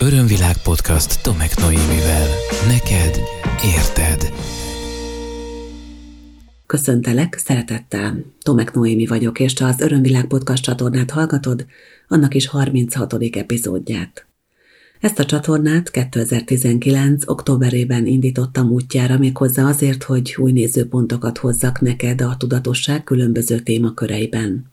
Örömvilág podcast Tomek Noémivel. Neked érted. Köszöntelek, szeretettel. Tomek Noémi vagyok, és te az Örömvilág podcast csatornát hallgatod, annak is 36. epizódját. Ezt a csatornát 2019. októberében indítottam útjára méghozzá azért, hogy új nézőpontokat hozzak neked a tudatosság különböző témaköreiben.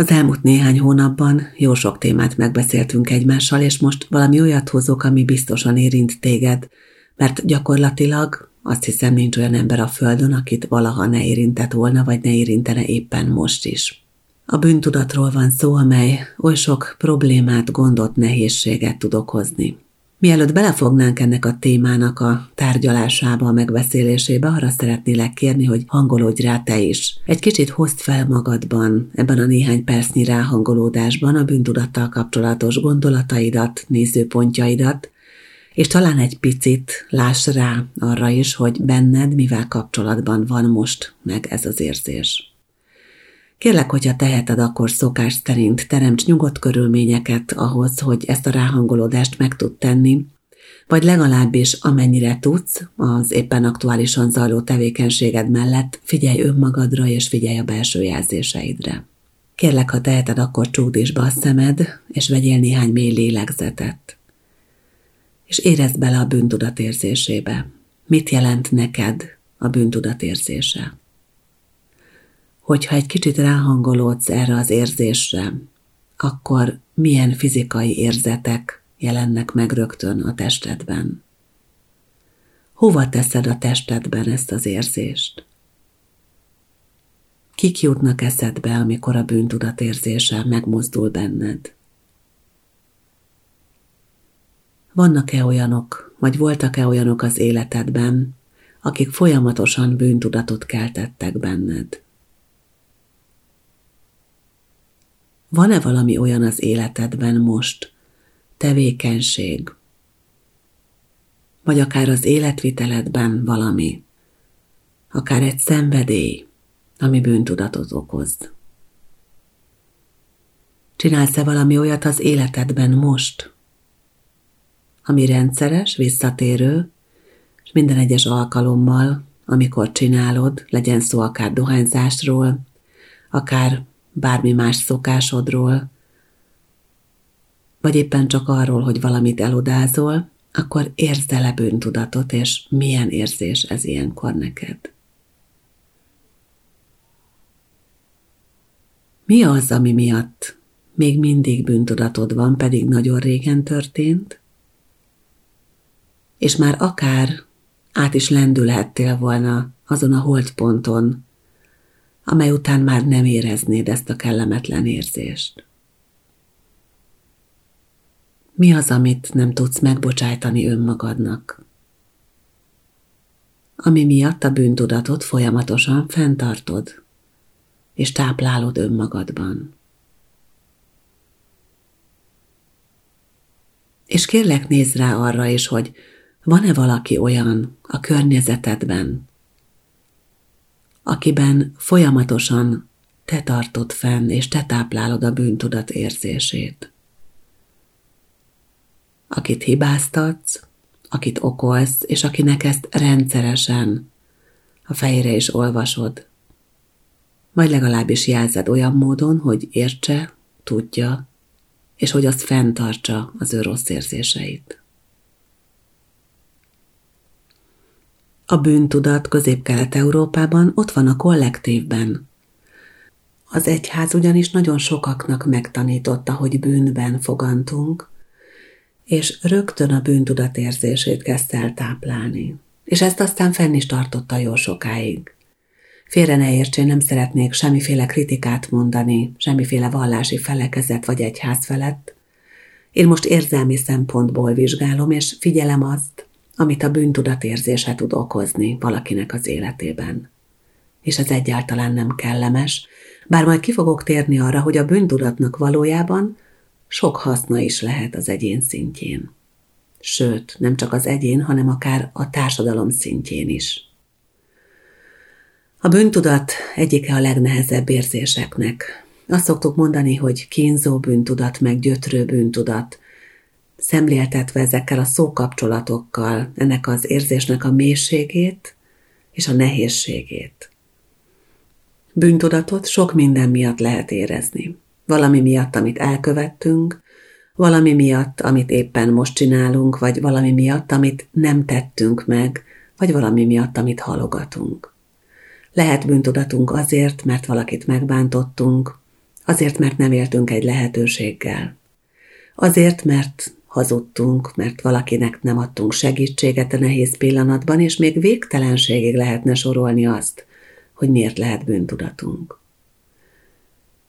Az elmúlt néhány hónapban jó sok témát megbeszéltünk egymással, és most valami olyat hozok, ami biztosan érint téged, mert gyakorlatilag azt hiszem nincs olyan ember a földön, akit valaha ne érintett volna, vagy ne érintene éppen most is. A bűntudatról van szó, amely oly sok problémát, gondot, nehézséget tud okozni. Mielőtt belefognánk ennek a témának a tárgyalásába, a megbeszélésébe, arra szeretnélek kérni, hogy hangolódj rá te is. Egy kicsit hozd fel magadban, ebben a néhány percnyi ráhangolódásban a bűntudattal kapcsolatos gondolataidat, nézőpontjaidat, és talán egy picit láss rá arra is, hogy benned mivel kapcsolatban van most meg ez az érzés. Kérlek, hogyha teheted, akkor szokás szerint teremts nyugodt körülményeket ahhoz, hogy ezt a ráhangolódást meg tud tenni, vagy legalábbis amennyire tudsz, az éppen aktuálisan zajló tevékenységed mellett figyelj önmagadra és figyelj a belső jelzéseidre. Kérlek, ha teheted, akkor csúdítsd be a szemed, és vegyél néhány mély lélegzetet. És érezd bele a bűntudat érzésébe. Mit jelent neked a bűntudat érzése? Hogyha egy kicsit ráhangolódsz erre az érzésre, akkor milyen fizikai érzetek jelennek meg rögtön a testedben? Hova teszed a testedben ezt az érzést? Kik jutnak eszedbe, amikor a bűntudat érzése megmozdul benned? Vannak-e olyanok, vagy voltak-e olyanok az életedben, akik folyamatosan bűntudatot keltettek benned? Van-e valami olyan az életedben most, tevékenység, vagy akár az életviteledben valami, akár egy szenvedély, ami bűntudatot okoz. Csinálsz-e valami olyat az életedben most, ami rendszeres, visszatérő, és minden egyes alkalommal, amikor csinálod, legyen szó akár dohányzásról, akár bármi más szokásodról, vagy éppen csak arról, hogy valamit elodázol, akkor érzd el bűntudatot, és milyen érzés ez ilyenkor neked. Mi az, ami miatt még mindig bűntudatod van, pedig nagyon régen történt? És már akár át is lendülhettél volna azon a holdponton, amely után már nem éreznéd ezt a kellemetlen érzést. Mi az, amit nem tudsz megbocsájtani önmagadnak? Ami miatt a bűntudatot folyamatosan fenntartod, és táplálod önmagadban. És kérlek nézz rá arra is, hogy van-e valaki olyan a környezetedben, akiben folyamatosan te tartod fenn, és te táplálod a bűntudat érzését. Akit hibáztatsz, akit okolsz, és akinek ezt rendszeresen a fejére is olvasod, vagy legalábbis jelzed olyan módon, hogy értse, tudja, és hogy azt fenntartsa az ő rossz érzéseit. A bűntudat közép-kelet-európában ott van a kollektívben. Az egyház ugyanis nagyon sokaknak megtanította, hogy bűnben fogantunk, és rögtön a bűntudat érzését kezdte el táplálni. És ezt aztán fenn is tartotta jó sokáig. Félre ne értsél, nem szeretnék semmiféle kritikát mondani, semmiféle vallási felekezet vagy egyház felett. Én most érzelmi szempontból vizsgálom, és figyelem azt, amit a bűntudat érzése tud okozni valakinek az életében. És ez egyáltalán nem kellemes, bár majd ki fogok térni arra, hogy a bűntudatnak valójában sok haszna is lehet az egyén szintjén. Sőt, nem csak az egyén, hanem akár a társadalom szintjén is. A bűntudat egyike a legnehezebb érzéseknek. Azt szoktuk mondani, hogy kínzó bűntudat, meg gyötrő bűntudat, szemléltetve ezekkel a szókapcsolatokkal ennek az érzésnek a mélységét és a nehézségét. Bűntudatot sok minden miatt lehet érezni. Valami miatt, amit elkövettünk, valami miatt, amit éppen most csinálunk, vagy valami miatt, amit nem tettünk meg, vagy valami miatt, amit halogatunk. Lehet bűntudatunk azért, mert valakit megbántottunk, azért, mert nem éltünk egy lehetőséggel, azért, mert hazudtunk, mert valakinek nem adtunk segítséget a nehéz pillanatban, és még végtelenségig lehetne sorolni azt, hogy miért lehet bűntudatunk.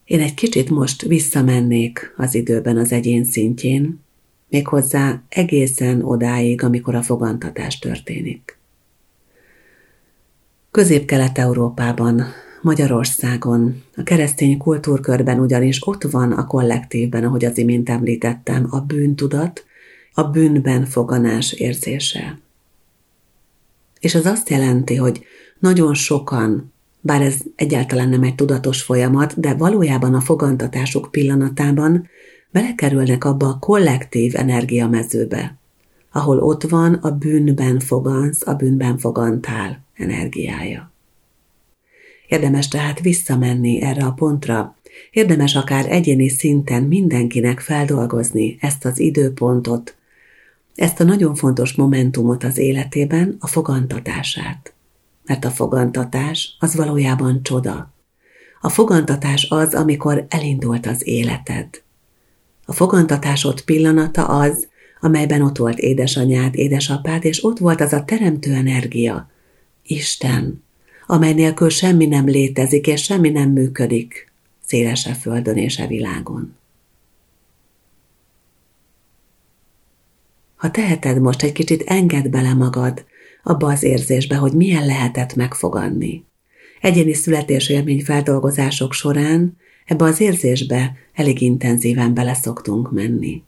Én egy kicsit most visszamennék az időben az egyén szintjén, méghozzá egészen odáig, amikor a fogantatás történik. Közép-Kelet-Európában, Magyarországon, a keresztény kultúrkörben ugyanis ott van a kollektívben, ahogy az imént említettem, a bűntudat, a bűnben foganás érzése. És ez azt jelenti, hogy nagyon sokan, bár ez egyáltalán nem egy tudatos folyamat, de valójában a fogantatásuk pillanatában belekerülnek abba a kollektív energiamezőbe, ahol ott van a bűnben fogansz, a bűnben fogantál energiája. Érdemes tehát visszamenni erre a pontra, érdemes akár egyéni szinten mindenkinek feldolgozni ezt az időpontot, ezt a nagyon fontos momentumot az életében, a fogantatását. Mert a fogantatás az valójában csoda. A fogantatás az, amikor elindult az életed. A fogantatásod pillanata az, amelyben ott volt édesanyád, édesapád, és ott volt az a teremtő energia, Isten, amely nélkül semmi nem létezik, és semmi nem működik szélesebb földön és a e világon. Ha teheted most egy kicsit engedd bele magad abba az érzésbe, hogy milyen lehetett megfogadni. Egyéni születésélmény feldolgozások során ebbe az érzésbe elég intenzíven bele szoktunk menni.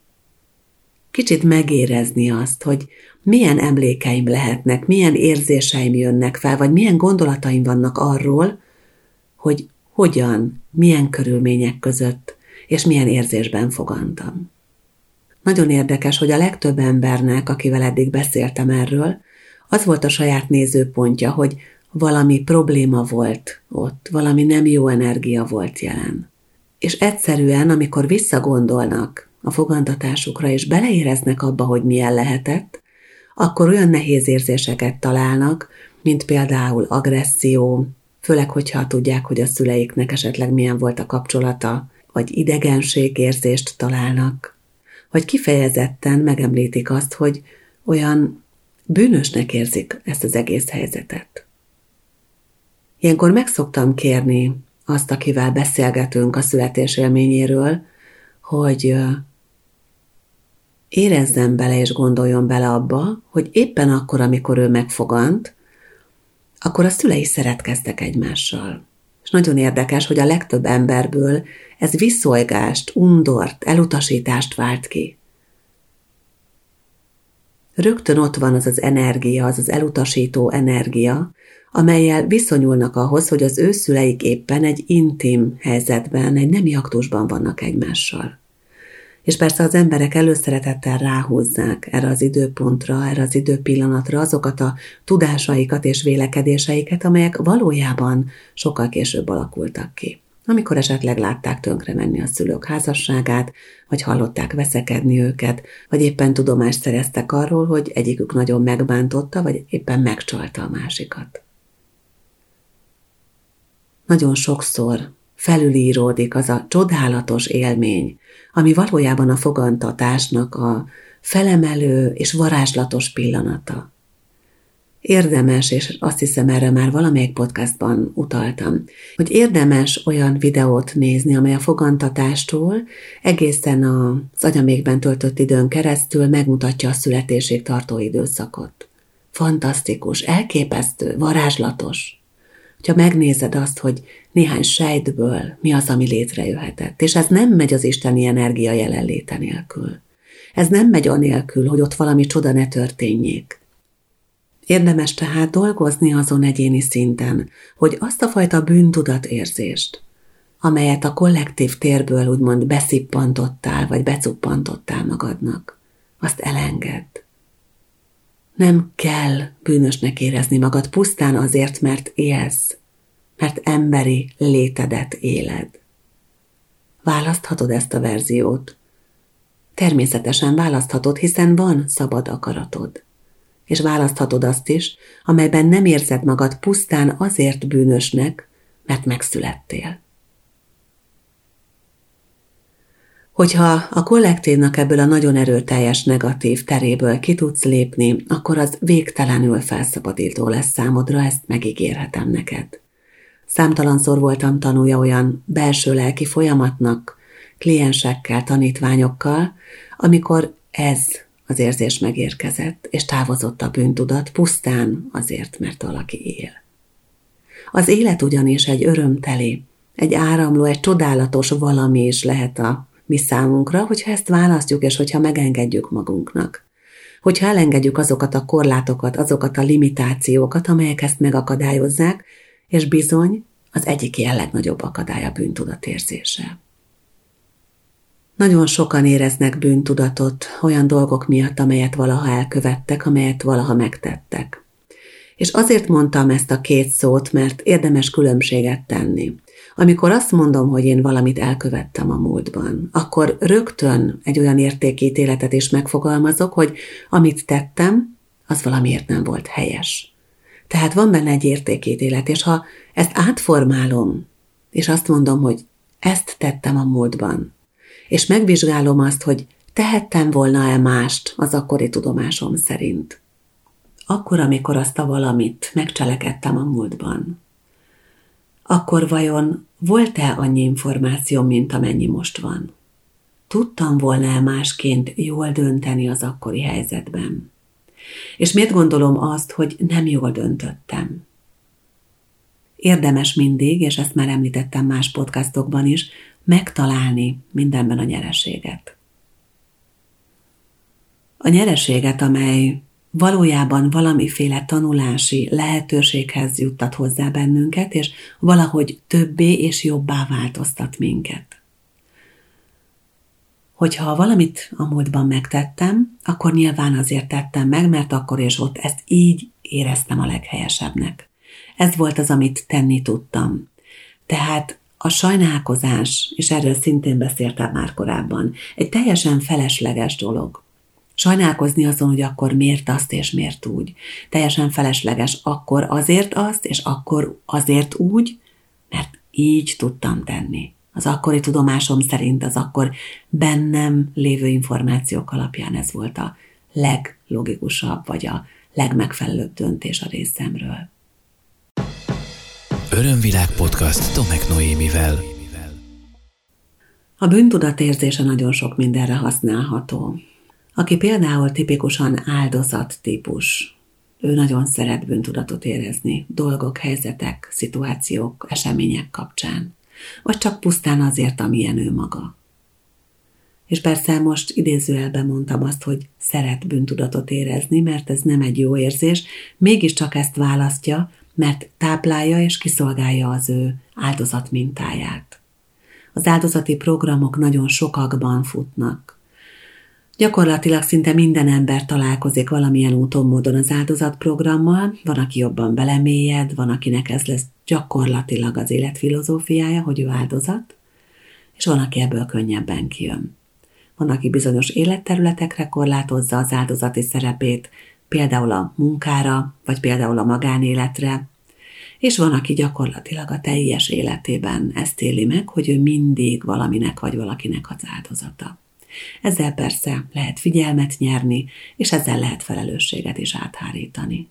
Kicsit megérezni azt, hogy milyen emlékeim lehetnek, milyen érzéseim jönnek fel, vagy milyen gondolataim vannak arról, hogy hogyan, milyen körülmények között, és milyen érzésben fogantam. Nagyon érdekes, hogy a legtöbb embernek, akivel eddig beszéltem erről, az volt a saját nézőpontja, hogy valami probléma volt ott, valami nem jó energia volt jelen. És egyszerűen, amikor visszagondolnak a fogantatásukra, és beleéreznek abba, hogy milyen lehetett, akkor olyan nehéz érzéseket találnak, mint például agresszió, főleg, hogyha tudják, hogy a szüleiknek esetleg milyen volt a kapcsolata, vagy idegenségérzést találnak, vagy kifejezetten megemlítik azt, hogy olyan bűnösnek érzik ezt az egész helyzetet. Ilyenkor megszoktam kérni azt, akivel beszélgetünk a születés élményéről, hogy érezzen bele és gondoljon bele abba, hogy éppen akkor, amikor ő megfogant, akkor a szülei szeretkeztek egymással. És nagyon érdekes, hogy a legtöbb emberből ez viszolgást, undort, elutasítást vált ki. Rögtön ott van az az energia, az az elutasító energia, amelyel viszonyulnak ahhoz, hogy az ő szüleik éppen egy intim helyzetben, egy nemi aktusban vannak egymással. És persze az emberek előszeretettel ráhúzzák erre az időpontra, erre az időpillanatra azokat a tudásaikat és vélekedéseiket, amelyek valójában sokkal később alakultak ki. Amikor esetleg látták tönkre menni a szülők házasságát, vagy hallották veszekedni őket, vagy éppen tudomást szereztek arról, hogy egyikük nagyon megbántotta, vagy éppen megcsalta a másikat. Nagyon sokszor felülíródik az a csodálatos élmény, ami valójában a fogantatásnak a felemelő és varázslatos pillanata. Érdemes, és azt hiszem erre már valamelyik podcastban utaltam, hogy érdemes olyan videót nézni, amely a fogantatástól egészen az agyamékben töltött időn keresztül megmutatja a születésig tartó időszakot. Fantasztikus, elképesztő, varázslatos hogyha megnézed azt, hogy néhány sejtből mi az, ami létrejöhetett, és ez nem megy az isteni energia jelenléte nélkül. Ez nem megy anélkül, hogy ott valami csoda ne történjék. Érdemes tehát dolgozni azon egyéni szinten, hogy azt a fajta bűntudat érzést, amelyet a kollektív térből úgymond beszippantottál, vagy becuppantottál magadnak, azt elengedd. Nem kell bűnösnek érezni magad pusztán azért, mert élsz, mert emberi létedet éled. Választhatod ezt a verziót. Természetesen választhatod, hiszen van szabad akaratod. És választhatod azt is, amelyben nem érzed magad pusztán azért bűnösnek, mert megszülettél. Hogyha a kollektívnak ebből a nagyon erőteljes negatív teréből ki tudsz lépni, akkor az végtelenül felszabadító lesz számodra, ezt megígérhetem neked. Számtalanszor voltam tanúja olyan belső lelki folyamatnak, kliensekkel, tanítványokkal, amikor ez az érzés megérkezett, és távozott a bűntudat pusztán azért, mert valaki él. Az élet ugyanis egy örömteli, egy áramló, egy csodálatos valami is lehet a mi számunkra, hogyha ezt választjuk, és hogyha megengedjük magunknak. Hogyha elengedjük azokat a korlátokat, azokat a limitációkat, amelyek ezt megakadályozzák, és bizony az egyik ilyen legnagyobb akadály a bűntudat érzése. Nagyon sokan éreznek bűntudatot olyan dolgok miatt, amelyet valaha elkövettek, amelyet valaha megtettek. És azért mondtam ezt a két szót, mert érdemes különbséget tenni. Amikor azt mondom, hogy én valamit elkövettem a múltban, akkor rögtön egy olyan értékítéletet is megfogalmazok, hogy amit tettem, az valamiért nem volt helyes. Tehát van benne egy értékítélet, és ha ezt átformálom, és azt mondom, hogy ezt tettem a múltban, és megvizsgálom azt, hogy tehettem volna-e mást az akkori tudomásom szerint. Akkor, amikor azt a valamit megcselekedtem a múltban, akkor vajon volt-e annyi információ, mint amennyi most van? Tudtam volna-e másként jól dönteni az akkori helyzetben? És miért gondolom azt, hogy nem jól döntöttem? Érdemes mindig, és ezt már említettem más podcastokban is, megtalálni mindenben a nyereséget. A nyereséget, amely valójában valamiféle tanulási lehetőséghez juttat hozzá bennünket, és valahogy többé és jobbá változtat minket. Hogyha valamit a múltban megtettem, akkor nyilván azért tettem meg, mert akkor és ott ezt így éreztem a leghelyesebbnek. Ez volt az, amit tenni tudtam. Tehát a sajnálkozás, és erről szintén beszéltem már korábban, egy teljesen felesleges dolog. Sajnálkozni azon, hogy akkor miért azt és miért úgy. Teljesen felesleges akkor azért azt, és akkor azért úgy, mert így tudtam tenni. Az akkori tudomásom szerint az akkor bennem lévő információk alapján ez volt a leglogikusabb, vagy a legmegfelelőbb döntés a részemről. Örömvilág podcast Tomek Noémivel. A bűntudat érzése nagyon sok mindenre használható aki például tipikusan áldozat típus. Ő nagyon szeret bűntudatot érezni dolgok, helyzetek, szituációk, események kapcsán, vagy csak pusztán azért, amilyen ő maga. És persze most idézőjelben mondtam azt, hogy szeret bűntudatot érezni, mert ez nem egy jó érzés, mégiscsak ezt választja, mert táplálja és kiszolgálja az ő áldozat mintáját. Az áldozati programok nagyon sokakban futnak. Gyakorlatilag szinte minden ember találkozik valamilyen úton, módon az áldozatprogrammal, van, aki jobban belemélyed, van, akinek ez lesz gyakorlatilag az életfilozófiája, hogy ő áldozat, és van, aki ebből könnyebben kijön. Van, aki bizonyos életterületekre korlátozza az áldozati szerepét, például a munkára, vagy például a magánéletre, és van, aki gyakorlatilag a teljes életében ezt éli meg, hogy ő mindig valaminek vagy valakinek az áldozata. Ezzel persze lehet figyelmet nyerni, és ezzel lehet felelősséget is áthárítani.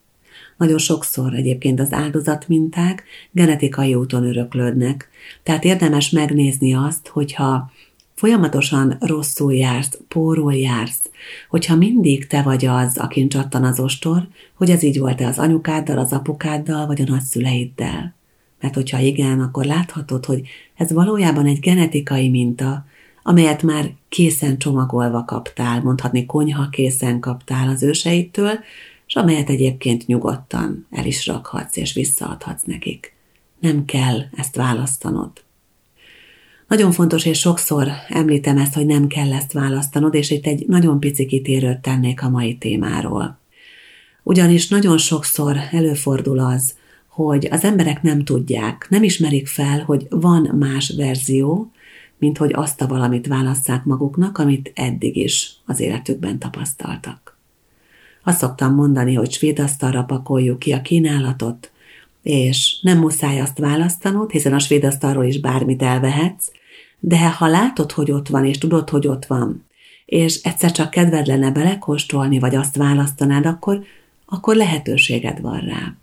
Nagyon sokszor egyébként az áldozatminták genetikai úton öröklődnek, tehát érdemes megnézni azt, hogyha folyamatosan rosszul jársz, pórul jársz, hogyha mindig te vagy az, akin csattan az ostor, hogy ez így volt-e az anyukáddal, az apukáddal, vagy a nagyszüleiddel. Mert hogyha igen, akkor láthatod, hogy ez valójában egy genetikai minta, amelyet már készen csomagolva kaptál, mondhatni konyha készen kaptál az őseitől, és amelyet egyébként nyugodtan el is rakhatsz és visszaadhatsz nekik. Nem kell ezt választanod. Nagyon fontos, és sokszor említem ezt, hogy nem kell ezt választanod, és itt egy nagyon pici kitérőt tennék a mai témáról. Ugyanis nagyon sokszor előfordul az, hogy az emberek nem tudják, nem ismerik fel, hogy van más verzió, mint hogy azt a valamit válasszák maguknak, amit eddig is az életükben tapasztaltak. Azt szoktam mondani, hogy svéd asztalra pakoljuk ki a kínálatot, és nem muszáj azt választanod, hiszen a svéd asztalról is bármit elvehetsz, de ha látod, hogy ott van, és tudod, hogy ott van, és egyszer csak kedved lenne belekóstolni, vagy azt választanád, akkor, akkor lehetőséged van rá.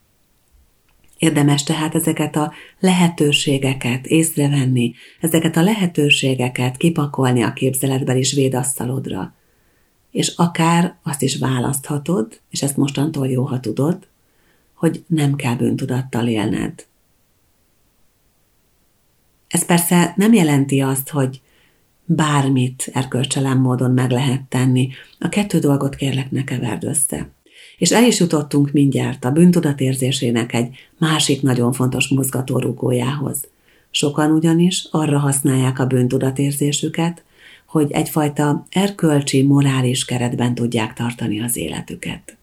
Érdemes tehát ezeket a lehetőségeket észrevenni, ezeket a lehetőségeket kipakolni a képzeletbeli védasztalodra. És akár azt is választhatod, és ezt mostantól jó, ha tudod, hogy nem kell bűntudattal élned. Ez persze nem jelenti azt, hogy bármit erkölcselem módon meg lehet tenni. A kettő dolgot kérlek ne keverd össze. És el is jutottunk mindjárt a bűntudatérzésének egy másik nagyon fontos mozgatórugójához. Sokan ugyanis arra használják a bűntudatérzésüket, hogy egyfajta erkölcsi, morális keretben tudják tartani az életüket.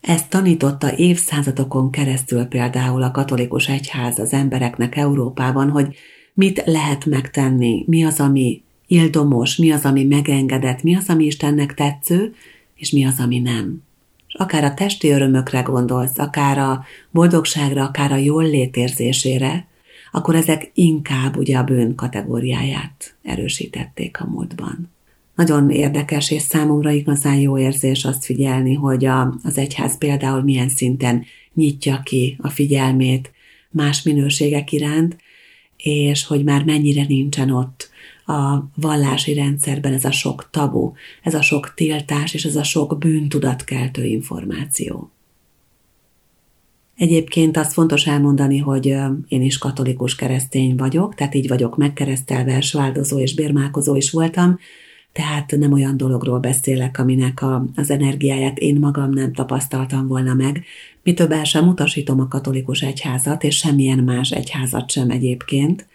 Ezt tanította évszázadokon keresztül például a katolikus egyház az embereknek Európában, hogy mit lehet megtenni, mi az, ami ildomos, mi az, ami megengedett, mi az, ami Istennek tetsző, és mi az, ami nem. Akár a testi örömökre gondolsz, akár a boldogságra, akár a jól létérzésére, akkor ezek inkább ugye a bűn kategóriáját erősítették a múltban. Nagyon érdekes és számomra igazán jó érzés azt figyelni, hogy a, az egyház például milyen szinten nyitja ki a figyelmét más minőségek iránt, és hogy már mennyire nincsen ott a vallási rendszerben ez a sok tabu, ez a sok tiltás és ez a sok bűntudatkeltő információ. Egyébként azt fontos elmondani, hogy én is katolikus keresztény vagyok, tehát így vagyok megkeresztelve, sváldozó és bérmálkozó is voltam, tehát nem olyan dologról beszélek, aminek a, az energiáját én magam nem tapasztaltam volna meg. Mi több sem utasítom a katolikus egyházat, és semmilyen más egyházat sem egyébként,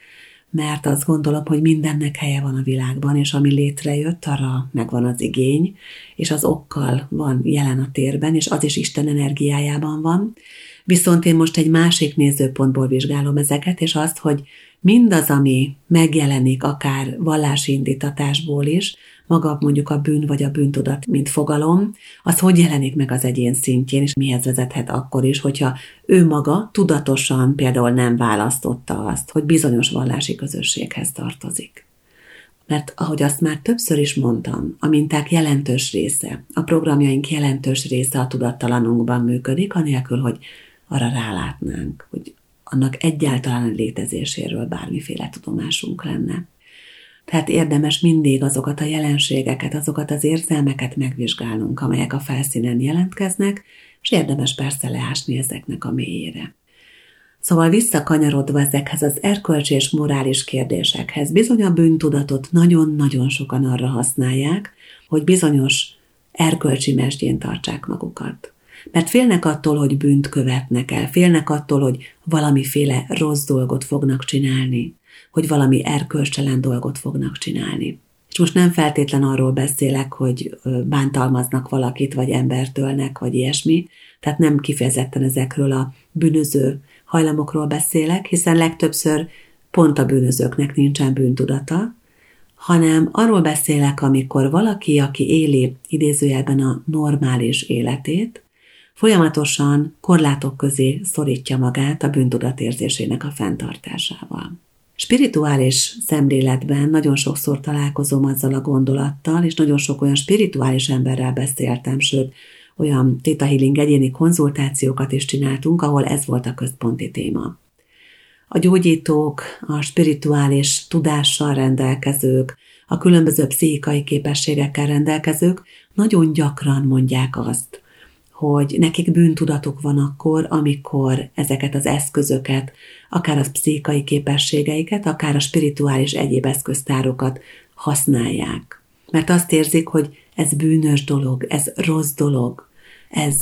mert azt gondolom, hogy mindennek helye van a világban, és ami létrejött, arra megvan az igény, és az okkal van jelen a térben, és az is Isten energiájában van. Viszont én most egy másik nézőpontból vizsgálom ezeket, és azt, hogy mindaz, ami megjelenik akár vallási indítatásból is, maga mondjuk a bűn vagy a bűntudat, mint fogalom, az hogy jelenik meg az egyén szintjén, és mihez vezethet akkor is, hogyha ő maga tudatosan például nem választotta azt, hogy bizonyos vallási közösséghez tartozik. Mert ahogy azt már többször is mondtam, a minták jelentős része, a programjaink jelentős része a tudattalanunkban működik, anélkül, hogy arra rálátnánk, hogy annak egyáltalán létezéséről bármiféle tudomásunk lenne. Tehát érdemes mindig azokat a jelenségeket, azokat az érzelmeket megvizsgálnunk, amelyek a felszínen jelentkeznek, és érdemes persze leásni ezeknek a mélyére. Szóval visszakanyarodva ezekhez az erkölcsi és morális kérdésekhez, bizony a bűntudatot nagyon-nagyon sokan arra használják, hogy bizonyos erkölcsi mesdjén tartsák magukat. Mert félnek attól, hogy bűnt követnek el, félnek attól, hogy valamiféle rossz dolgot fognak csinálni hogy valami erkölcstelen dolgot fognak csinálni. És most nem feltétlen arról beszélek, hogy bántalmaznak valakit, vagy embertölnek, vagy ilyesmi, tehát nem kifejezetten ezekről a bűnöző hajlamokról beszélek, hiszen legtöbbször pont a bűnözőknek nincsen bűntudata, hanem arról beszélek, amikor valaki, aki éli idézőjelben a normális életét, folyamatosan korlátok közé szorítja magát a bűntudatérzésének a fenntartásával. Spirituális szemléletben nagyon sokszor találkozom azzal a gondolattal, és nagyon sok olyan spirituális emberrel beszéltem, sőt, olyan Theta Healing egyéni konzultációkat is csináltunk, ahol ez volt a központi téma. A gyógyítók, a spirituális tudással rendelkezők, a különböző pszichikai képességekkel rendelkezők nagyon gyakran mondják azt, hogy nekik bűntudatuk van akkor, amikor ezeket az eszközöket, akár az pszichikai képességeiket, akár a spirituális egyéb eszköztárokat használják. Mert azt érzik, hogy ez bűnös dolog, ez rossz dolog, ez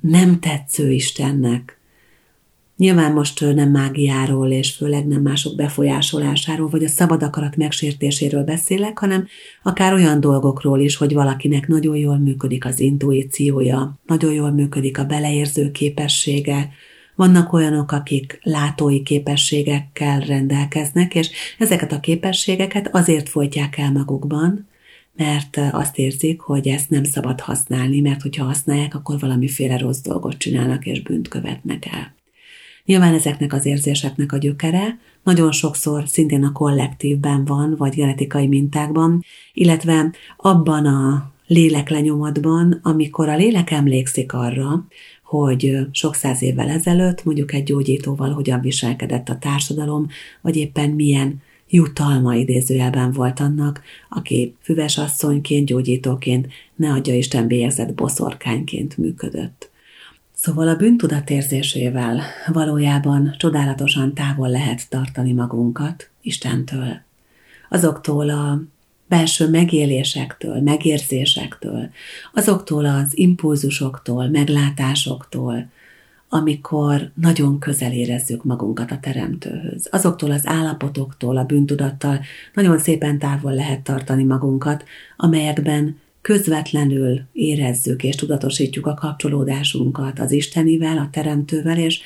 nem tetsző Istennek. Nyilván most nem mágiáról, és főleg nem mások befolyásolásáról, vagy a szabad akarat megsértéséről beszélek, hanem akár olyan dolgokról is, hogy valakinek nagyon jól működik az intuíciója, nagyon jól működik a beleérző képessége, vannak olyanok, akik látói képességekkel rendelkeznek, és ezeket a képességeket azért folytják el magukban, mert azt érzik, hogy ezt nem szabad használni, mert hogyha használják, akkor valamiféle rossz dolgot csinálnak és bűnt követnek el. Nyilván ezeknek az érzéseknek a gyökere nagyon sokszor szintén a kollektívben van, vagy genetikai mintákban, illetve abban a léleklenyomatban, amikor a lélek emlékszik arra, hogy sok száz évvel ezelőtt mondjuk egy gyógyítóval hogyan viselkedett a társadalom, vagy éppen milyen jutalma idézőjelben volt annak, aki füves asszonyként, gyógyítóként, ne adja Isten bélyegzett boszorkányként működött. Szóval a bűntudat érzésével valójában csodálatosan távol lehet tartani magunkat Istentől. Azoktól a belső megélésektől, megérzésektől, azoktól az impulzusoktól, meglátásoktól, amikor nagyon közel érezzük magunkat a teremtőhöz. Azoktól az állapotoktól, a bűntudattal nagyon szépen távol lehet tartani magunkat, amelyekben közvetlenül érezzük és tudatosítjuk a kapcsolódásunkat az Istenivel, a Teremtővel, és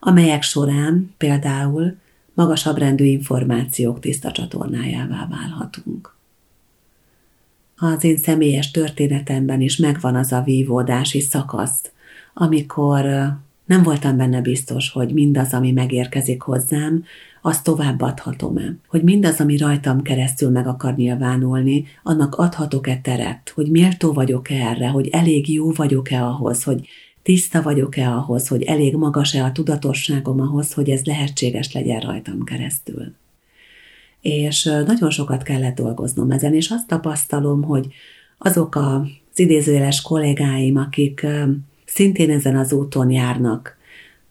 amelyek során például magasabb rendű információk tiszta csatornájává válhatunk. Az én személyes történetemben is megvan az a vívódási szakasz, amikor nem voltam benne biztos, hogy mindaz, ami megérkezik hozzám, azt továbbadhatom-e? Hogy mindaz, ami rajtam keresztül meg akar nyilvánulni, annak adhatok-e teret? Hogy méltó vagyok-e erre? Hogy elég jó vagyok-e ahhoz? Hogy tiszta vagyok-e ahhoz? Hogy elég magas-e a tudatosságom ahhoz, hogy ez lehetséges legyen rajtam keresztül? És nagyon sokat kellett dolgoznom ezen, és azt tapasztalom, hogy azok az idézőjeles kollégáim, akik szintén ezen az úton járnak,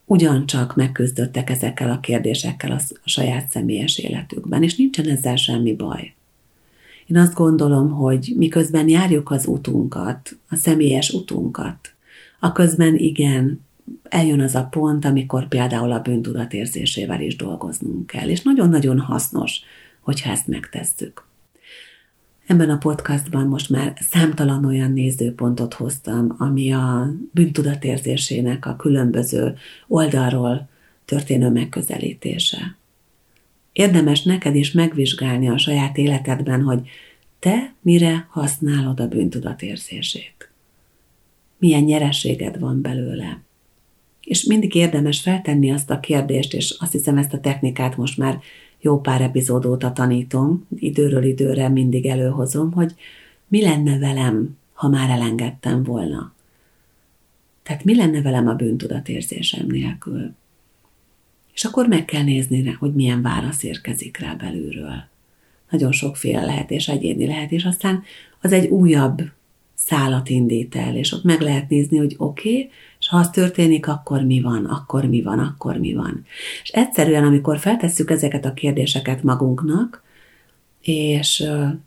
ugyancsak megküzdöttek ezekkel a kérdésekkel a, saját személyes életükben, és nincsen ezzel semmi baj. Én azt gondolom, hogy miközben járjuk az utunkat, a személyes utunkat, a közben igen, eljön az a pont, amikor például a bűntudat érzésével is dolgoznunk kell, és nagyon-nagyon hasznos, hogyha ezt megtesszük. Ebben a podcastban most már számtalan olyan nézőpontot hoztam, ami a bűntudatérzésének a különböző oldalról történő megközelítése. Érdemes neked is megvizsgálni a saját életedben, hogy te mire használod a bűntudatérzését. Milyen nyereséged van belőle. És mindig érdemes feltenni azt a kérdést, és azt hiszem ezt a technikát most már jó pár epizód óta tanítom, időről időre mindig előhozom, hogy mi lenne velem, ha már elengedtem volna. Tehát mi lenne velem a bűntudatérzésem nélkül? És akkor meg kell nézni hogy milyen válasz érkezik rá belülről. Nagyon sokféle lehet, és egyéni lehet, és aztán az egy újabb szálat indít el, és ott meg lehet nézni, hogy oké, okay, és ha az történik, akkor mi van, akkor mi van, akkor mi van. És egyszerűen, amikor feltesszük ezeket a kérdéseket magunknak, és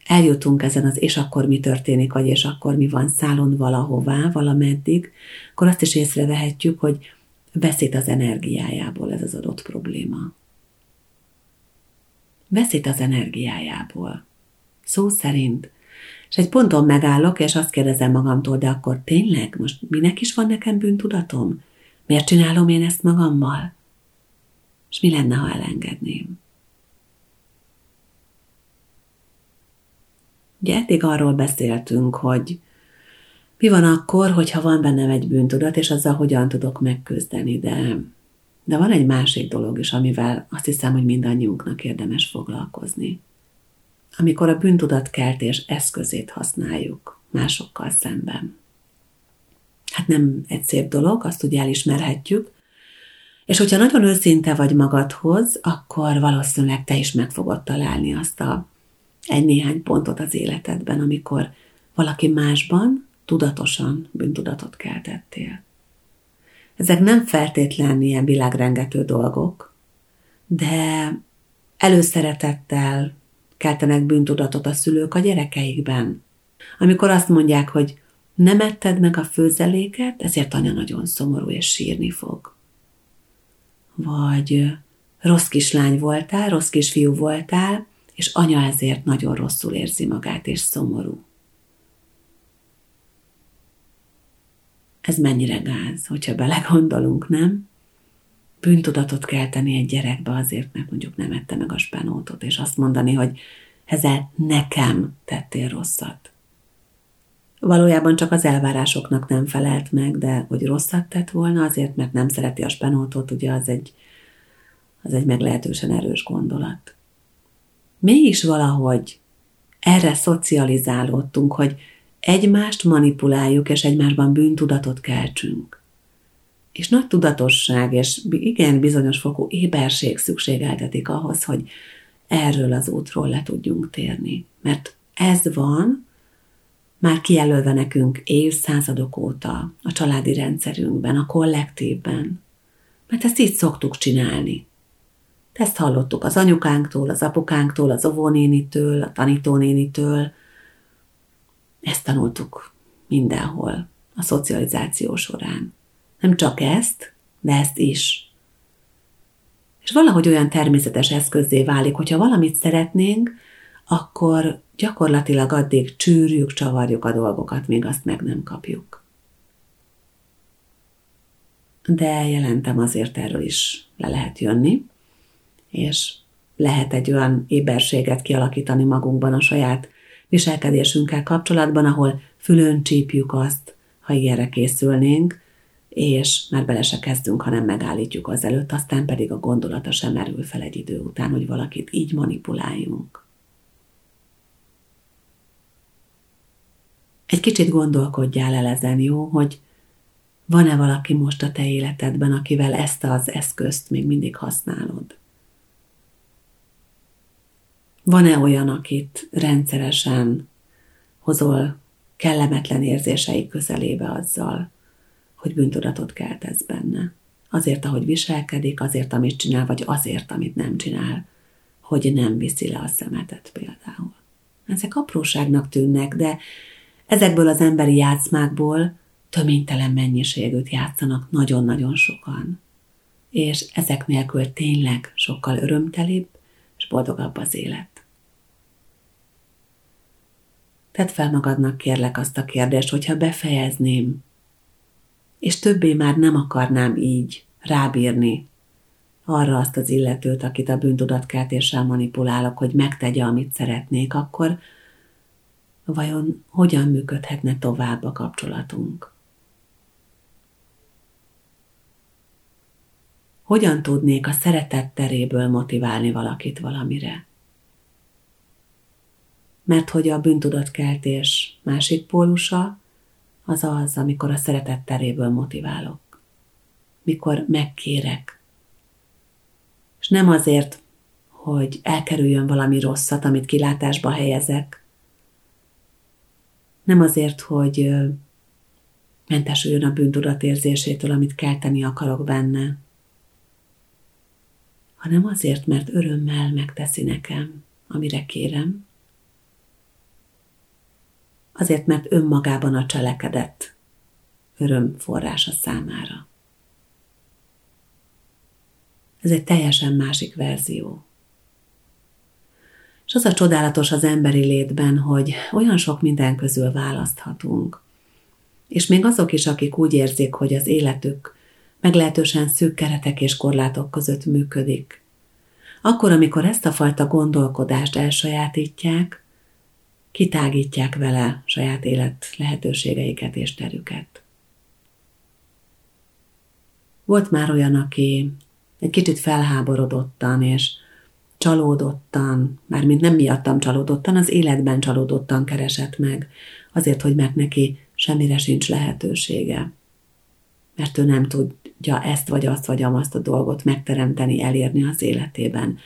eljutunk ezen az és akkor mi történik, vagy és akkor mi van szálon valahová, valameddig, akkor azt is észrevehetjük, hogy veszít az energiájából ez az adott probléma. Veszít az energiájából. Szó szerint és egy ponton megállok, és azt kérdezem magamtól, de akkor tényleg, most minek is van nekem bűntudatom? Miért csinálom én ezt magammal? És mi lenne, ha elengedném? Ugye eddig arról beszéltünk, hogy mi van akkor, hogyha van bennem egy bűntudat, és azzal hogyan tudok megküzdeni, de, de van egy másik dolog is, amivel azt hiszem, hogy mindannyiunknak érdemes foglalkozni amikor a bűntudatkeltés eszközét használjuk másokkal szemben. Hát nem egy szép dolog, azt ugye elismerhetjük, és hogyha nagyon őszinte vagy magadhoz, akkor valószínűleg te is meg fogod találni azt a egy-néhány pontot az életedben, amikor valaki másban tudatosan bűntudatot keltettél. Ezek nem feltétlen ilyen világrengető dolgok, de előszeretettel, keltenek bűntudatot a szülők a gyerekeikben. Amikor azt mondják, hogy nem etted meg a főzeléket, ezért anya nagyon szomorú és sírni fog. vagy rossz kislány voltál, rossz kisfiú voltál, és anya ezért nagyon rosszul érzi magát, és szomorú. Ez mennyire gáz, hogyha belegondolunk, nem? Bűntudatot kell tenni egy gyerekbe azért, mert mondjuk nem ette meg a spenótot, és azt mondani, hogy ezzel nekem tettél rosszat. Valójában csak az elvárásoknak nem felelt meg, de hogy rosszat tett volna azért, mert nem szereti a spenótot, ugye az egy, az egy meglehetősen erős gondolat. Mégis valahogy erre szocializálódtunk, hogy egymást manipuláljuk, és egymásban bűntudatot keltsünk. És nagy tudatosság, és igen, bizonyos fokú éberség szükségeltetik ahhoz, hogy erről az útról le tudjunk térni. Mert ez van, már kijelölve nekünk évszázadok óta a családi rendszerünkben, a kollektívben. Mert ezt így szoktuk csinálni. Ezt hallottuk az anyukánktól, az apukánktól, az óvónénitől, a tanítónénitől. Ezt tanultuk mindenhol a szocializáció során. Nem csak ezt, de ezt is. És valahogy olyan természetes eszközzé válik, hogyha valamit szeretnénk, akkor gyakorlatilag addig csűrjük, csavarjuk a dolgokat, míg azt meg nem kapjuk. De jelentem azért erről is le lehet jönni, és lehet egy olyan éberséget kialakítani magunkban a saját viselkedésünkkel kapcsolatban, ahol fülön csípjük azt, ha ilyenre készülnénk, és már bele se kezdünk, hanem megállítjuk az előtt, aztán pedig a gondolata sem merül fel egy idő után, hogy valakit így manipuláljunk. Egy kicsit gondolkodjál el ezen, jó, hogy van-e valaki most a te életedben, akivel ezt az eszközt még mindig használod? Van-e olyan, akit rendszeresen hozol kellemetlen érzései közelébe azzal, hogy bűntudatot keltesz benne? Azért, ahogy viselkedik, azért, amit csinál, vagy azért, amit nem csinál, hogy nem viszi le a szemetet például. Ezek apróságnak tűnnek, de ezekből az emberi játszmákból töménytelen mennyiségűt játszanak nagyon-nagyon sokan. És ezek nélkül tényleg sokkal örömtelibb és boldogabb az élet. Tedd fel magadnak kérlek azt a kérdést, hogyha befejezném, és többé már nem akarnám így rábírni arra azt az illetőt, akit a bűntudatkeltéssel manipulálok, hogy megtegye, amit szeretnék, akkor vajon hogyan működhetne tovább a kapcsolatunk? Hogyan tudnék a szeretet teréből motiválni valakit valamire? mert hogy a bűntudatkeltés másik pólusa az az, amikor a szeretet teréből motiválok, mikor megkérek. És nem azért, hogy elkerüljön valami rosszat, amit kilátásba helyezek, nem azért, hogy mentesüljön a bűntudat érzésétől, amit kelteni akarok benne, hanem azért, mert örömmel megteszi nekem, amire kérem, azért mert önmagában a cselekedet öröm forrása számára. Ez egy teljesen másik verzió. És az a csodálatos az emberi létben, hogy olyan sok minden közül választhatunk. És még azok is, akik úgy érzik, hogy az életük meglehetősen szűk keretek és korlátok között működik. Akkor, amikor ezt a fajta gondolkodást elsajátítják, kitágítják vele saját élet lehetőségeiket és terüket. Volt már olyan, aki egy kicsit felháborodottan és csalódottan, mármint nem miattam csalódottan, az életben csalódottan keresett meg, azért, hogy mert neki semmire sincs lehetősége. Mert ő nem tudja ezt vagy azt vagy azt a dolgot megteremteni, elérni az életében.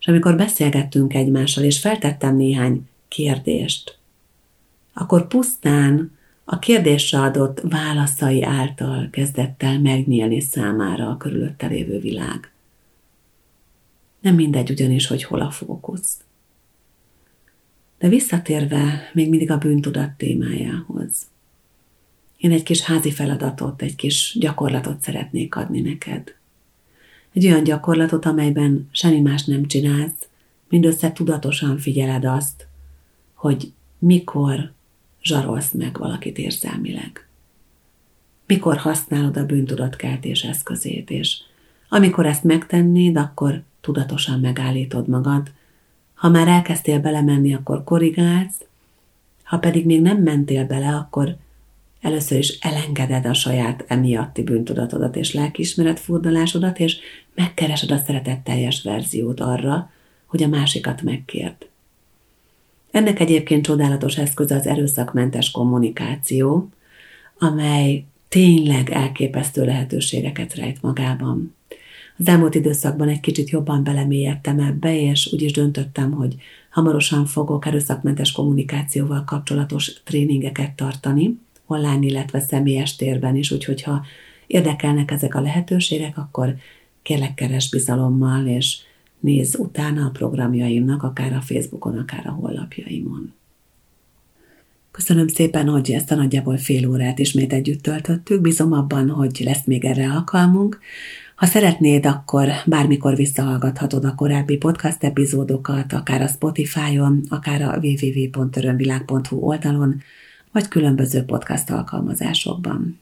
És amikor beszélgettünk egymással, és feltettem néhány kérdést, akkor pusztán a kérdésre adott válaszai által kezdett el megnyílni számára a körülötte lévő világ. Nem mindegy ugyanis, hogy hol a fókusz. De visszatérve még mindig a bűntudat témájához. Én egy kis házi feladatot, egy kis gyakorlatot szeretnék adni neked. Egy olyan gyakorlatot, amelyben semmi más nem csinálsz, mindössze tudatosan figyeled azt, hogy mikor zsarolsz meg valakit érzelmileg. Mikor használod a bűntudatkeltés eszközét, és amikor ezt megtennéd, akkor tudatosan megállítod magad. Ha már elkezdtél belemenni, akkor korrigálsz, ha pedig még nem mentél bele, akkor először is elengeded a saját emiatti bűntudatodat és lelkiismeret furdalásodat, és megkeresed a szeretetteljes verziót arra, hogy a másikat megkérd. Ennek egyébként csodálatos eszköze az erőszakmentes kommunikáció, amely tényleg elképesztő lehetőségeket rejt magában. Az elmúlt időszakban egy kicsit jobban belemélyedtem ebbe, és úgy is döntöttem, hogy hamarosan fogok erőszakmentes kommunikációval kapcsolatos tréningeket tartani, online, illetve személyes térben is, úgyhogy ha érdekelnek ezek a lehetőségek, akkor kérlek keres bizalommal, és nézz utána a programjaimnak, akár a Facebookon, akár a honlapjaimon. Köszönöm szépen, hogy ezt a nagyjából fél órát ismét együtt töltöttük. Bízom abban, hogy lesz még erre alkalmunk. Ha szeretnéd, akkor bármikor visszahallgathatod a korábbi podcast epizódokat, akár a Spotify-on, akár a www.örömvilág.hu oldalon, vagy különböző podcast alkalmazásokban.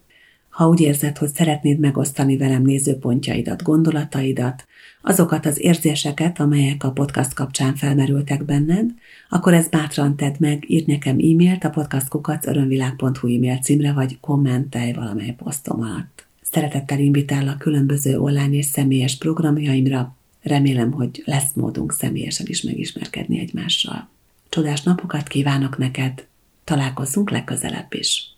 Ha úgy érzed, hogy szeretnéd megosztani velem nézőpontjaidat, gondolataidat, azokat az érzéseket, amelyek a podcast kapcsán felmerültek benned, akkor ezt bátran tedd meg, írd nekem e-mailt a podcastkukac e-mail címre, vagy kommentelj valamely posztom alatt. Szeretettel invitál a különböző online és személyes programjaimra, remélem, hogy lesz módunk személyesen is megismerkedni egymással. Csodás napokat kívánok neked, találkozzunk legközelebb is!